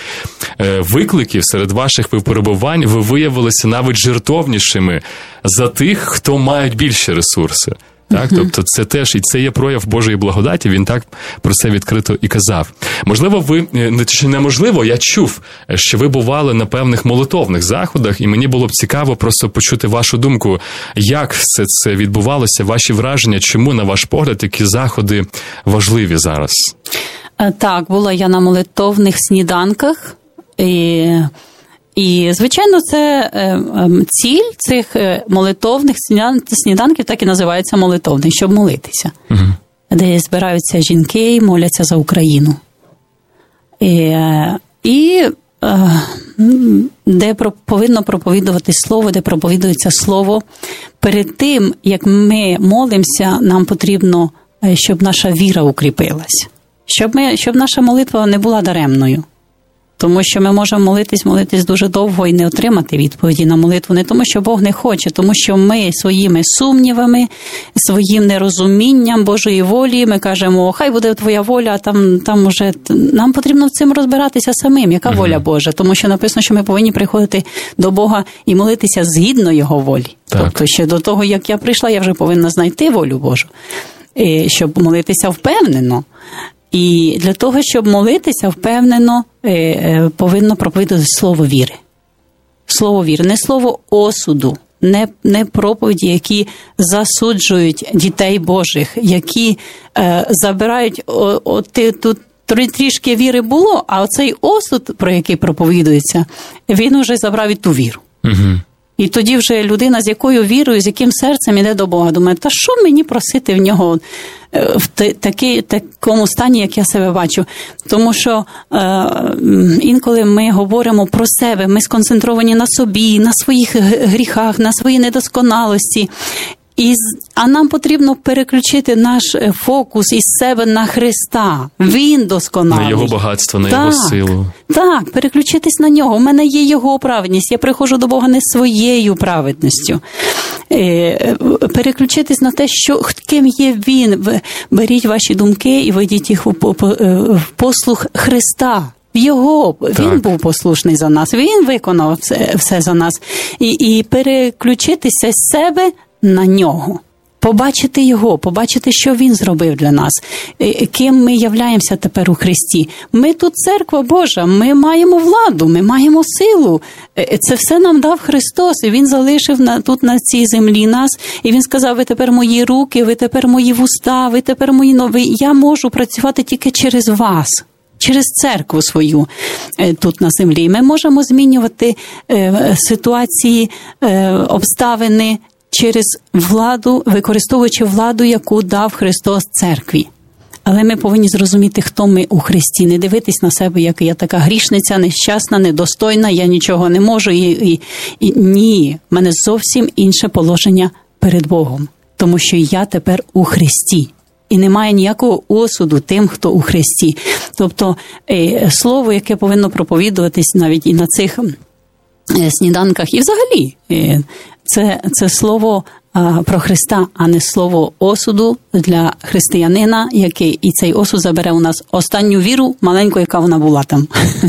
е, викликів, серед ваших випробувань ви виявилися навіть жертовнішими за тих, хто мають більші ресурси. Так, тобто, це теж і це є прояв Божої благодаті. Він так про це відкрито і казав. Можливо, ви е, не чи неможливо, я чув, що ви бували на певних молитовних заходах, і мені було б цікаво просто почути вашу думку, як все це відбувалося, ваші враження, чому, на ваш погляд, такі заходи важливі зараз? Е, так, була я на молитовних сніданках. І і, звичайно, це е, ем, ціль цих е, молитовних сніданків так і називається молитовний, щоб молитися, угу. де збираються жінки і моляться за Україну. І, е, і де повинно проповідувати слово, де проповідується слово. Перед тим, як ми молимося, нам потрібно, щоб наша віра укріпилась, щоб ми, щоб наша молитва не була даремною. Тому що ми можемо молитись, молитись дуже довго і не отримати відповіді на молитву, не тому, що Бог не хоче, тому що ми своїми сумнівами, своїм нерозумінням Божої волі, ми кажемо, хай буде твоя воля, а там там уже нам потрібно в цим розбиратися самим, яка воля Божа, тому що написано, що ми повинні приходити до Бога і молитися згідно Його волі. Так. Тобто, ще до того, як я прийшла, я вже повинна знайти волю Божу, щоб молитися впевнено. І для того, щоб молитися, впевнено, е, е, повинно проповідати слово віри. Слово віри, не слово осуду, не не проповіді, які засуджують дітей Божих, які е, забирають о, о, ти, тут. Трішки віри було, а оцей осуд, про який проповідується, він уже забрав і ту віру. Угу. І тоді вже людина, з якою вірою, з яким серцем іде до Бога, думає, та що мені просити в нього в такі, такому стані, як я себе бачу? Тому що е, інколи ми говоримо про себе, ми сконцентровані на собі, на своїх гріхах, на своїй недосконалості. І а нам потрібно переключити наш е, фокус із себе на Христа. Він досконалий. На його багатство, на так, його силу. Так, переключитись на нього. У мене є його праведність. Я приходжу до Бога не своєю праведністю. Е, переключитись на те, що ким є він. Беріть ваші думки і ведіть їх в послух Христа. Його так. він був послушний за нас, він виконав все все за нас, і і переключитися з себе на нього. Побачити його, побачити, що він зробив для нас, е, ким ми являємося тепер у Христі. Ми тут церква Божа, ми маємо владу, ми маємо силу. Е, це все нам дав Христос. і Він залишив на тут на цій землі нас. І він сказав: Ви тепер мої руки, ви тепер мої вуста, ви тепер мої нові. Я можу працювати тільки через вас. Через церкву свою е, тут на землі ми можемо змінювати ситуації, обставини через владу, використовуючи владу, яку дав Христос церкві. Але ми повинні зрозуміти, хто ми у Христі, не дивитись на себе, як я така грішниця, нещасна, недостойна, я нічого не можу. І, і, і Ні, в мене зовсім інше положення перед Богом, тому що я тепер у Христі. І немає ніякого осуду тим, хто у Христі. Тобто е, слово, яке повинно проповідуватись навіть і на цих е, сніданках, і взагалі е, це це слово про Христа, а не слово осуду для християнина, який і цей осуд забере у нас останню віру, маленьку, яка вона була там. е,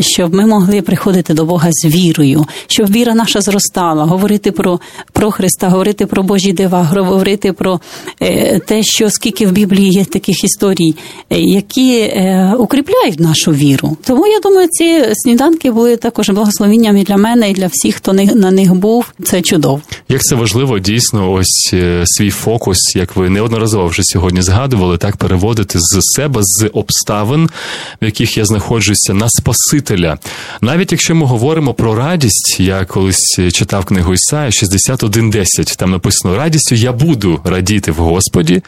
щоб ми могли приходити до Бога з вірою, щоб віра наша зростала, говорити про про Христа, говорити про Божі дива, говорити про е, те, що скільки в Біблії є таких історій, які укріпляють нашу віру. Тому я думаю, ці сніданки були також благословенням і для мене, і для всіх, хто на них був. Це чудово. Як це важливо, дійсно, ось свій фокус, як ви неодноразово вже сьогодні згадували, так переводити з себе з обставин, в яких я знаходжуся, на Спасителя. Навіть якщо ми говоримо про радість, я колись читав книгу Ісая 61.10, Там написано: радістю я буду радіти в Господі,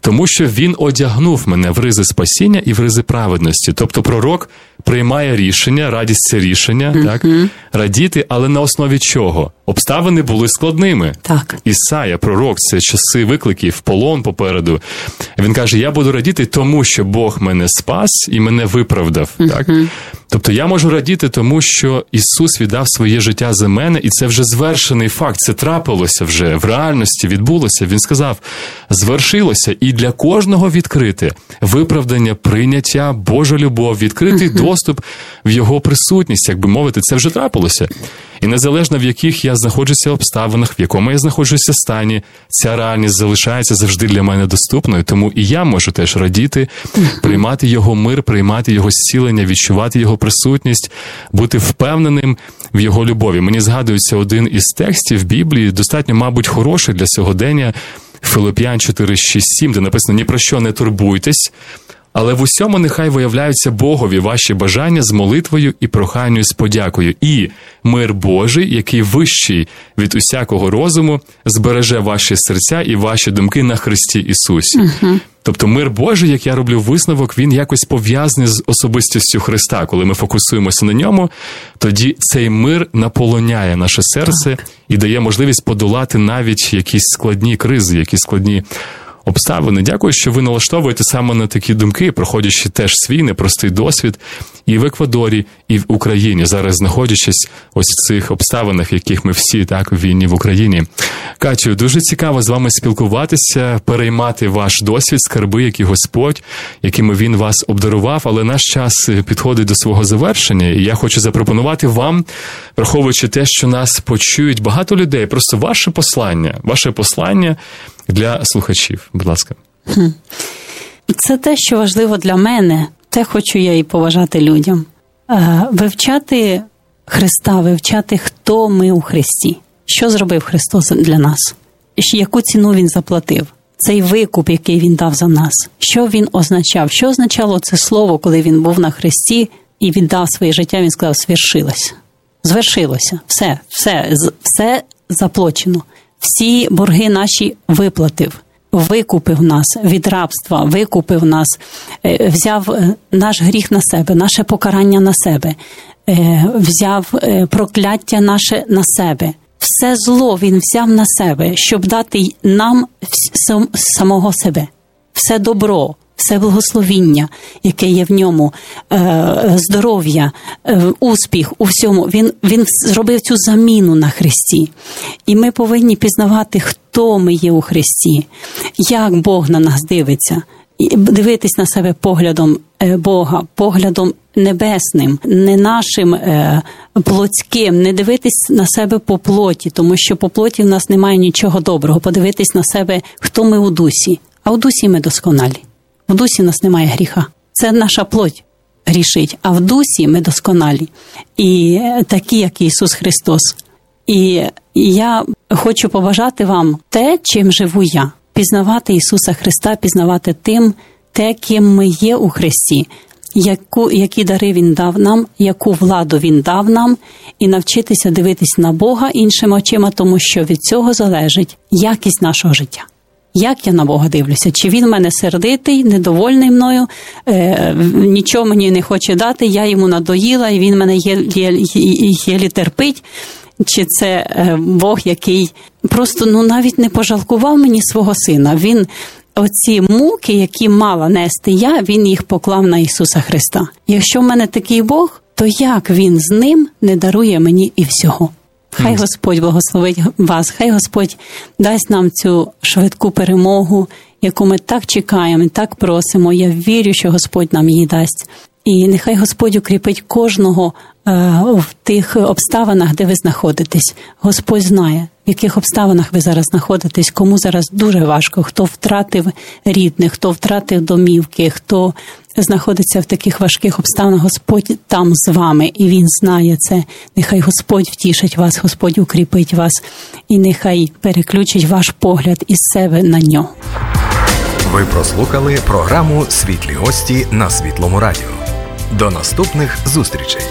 тому що він одягнув мене в ризи спасіння і в ризи праведності. Тобто, пророк приймає рішення, радість це рішення, mm-hmm. так радіти, але на основі чого? Обставини були складними. Так. Ісая, пророк, це часи викликів, полон попереду. Він каже: Я буду радіти, тому що Бог мене спас і мене виправдав. Mm-hmm. Так? Тобто я можу радіти, тому що Ісус віддав своє життя за мене, і це вже звершений факт. Це трапилося вже в реальності, відбулося. Він сказав: звершилося, і для кожного відкрите виправдання, прийняття, Божа любов, відкритий доступ в його присутність, як би мовити, це вже трапилося. І незалежно в яких я знаходжуся обставинах, в якому я знаходжуся стані, ця реальність залишається завжди для мене доступною. Тому і я можу теж радіти, приймати його мир, приймати його зцілення, відчувати його присутність, бути впевненим в його любові. Мені згадується один із текстів Біблії, достатньо, мабуть, хороший для сьогодення. Филип'ян 4, 6, 7, де написано ні про що не турбуйтесь, але в усьому нехай виявляються Богові ваші бажання з молитвою і проханню з подякою. І мир Божий, який вищий від усякого розуму, збереже ваші серця і ваші думки на Христі Ісусі. uh Тобто мир Божий, як я роблю висновок, він якось пов'язаний з особистістю Христа. Коли ми фокусуємося на ньому, тоді цей мир наполоняє наше серце так. і дає можливість подолати навіть якісь складні кризи, якісь складні обставини. Дякую, що ви налаштовуєте саме на такі думки, проходячи теж свій непростий досвід і в Еквадорі, і в Україні, зараз знаходячись ось в цих обставинах, в яких ми всі так війні в Україні. Катю, дуже цікаво з вами спілкуватися, переймати ваш досвід, скарби, які Господь, якими він вас обдарував, але наш час підходить до свого завершення, і я хочу запропонувати вам, враховуючи те, що нас почують багато людей, просто ваше послання, ваше послання для слухачів. Будь ласка, це те, що важливо для мене, те хочу я і поважати людям. Е, вивчати Христа, вивчати, хто ми у Христі, що зробив Христос для нас, яку ціну Він заплатив. Цей викуп, який він дав за нас, що він означав? Що означало це слово, коли він був на хресті і віддав своє життя? Він сказав: свершилося. Звершилося, все, все, все заплачено всі борги наші виплатив. Викупив нас від рабства, викупив нас, е, взяв е, наш гріх на себе, наше покарання на себе, е, взяв прокляття наше на себе. Все зло він взяв на себе, щоб дати нам самого себе, все добро, все благословіння, яке є в ньому, е, здоров'я, е, успіх у всьому. Він він зробив цю заміну на Христі. І ми повинні пізнавати, хто ми є у Христі, як Бог на нас дивиться, і дивитись на себе поглядом е, Бога, поглядом небесним, не нашим плотським, не дивитись на себе по плоті, тому що по плоті в нас немає нічого доброго. Подивитись на себе, хто ми у дусі, а у дусі ми досконалі. В дусі нас немає гріха. Це наша плоть грішить, а в дусі ми досконалі. І такі, як Ісус Христос. І я хочу побажати вам те, чим живу я, пізнавати Ісуса Христа, пізнавати тим, те, ким ми є у Христі, яку, які дари Він дав нам, яку владу Він дав нам, і навчитися дивитись на Бога іншими очима, тому що від цього залежить якість нашого життя як я на Бога дивлюся, чи він мене сердитий, недовольний мною, е, нічого мені не хоче дати, я йому надоїла, і він мене є, є, єлі терпить. Чи це е, Бог, який просто ну навіть не пожалкував мені свого сина. Він оці муки, які мала нести я, він їх поклав на Ісуса Христа. Якщо в мене такий Бог, то як він з ним не дарує мені і всього? Хай Господь благословить вас, хай Господь дасть нам цю швидку перемогу, яку ми так чекаємо, і так просимо. Я вірю, що Господь нам її дасть. І нехай Господь укріпить кожного е, в тих обставинах, де ви знаходитесь. Господь знає, в яких обставинах ви зараз знаходитесь, кому зараз дуже важко, хто втратив рідних, хто втратив домівки, хто знаходиться в таких важких обставинах. Господь там з вами, і Він знає це. Нехай Господь втішить вас, Господь укріпить вас, і нехай переключить ваш погляд із себе на нього. Ви прослухали програму Світлі гості на Світлому Радіо. До наступних зустрічей.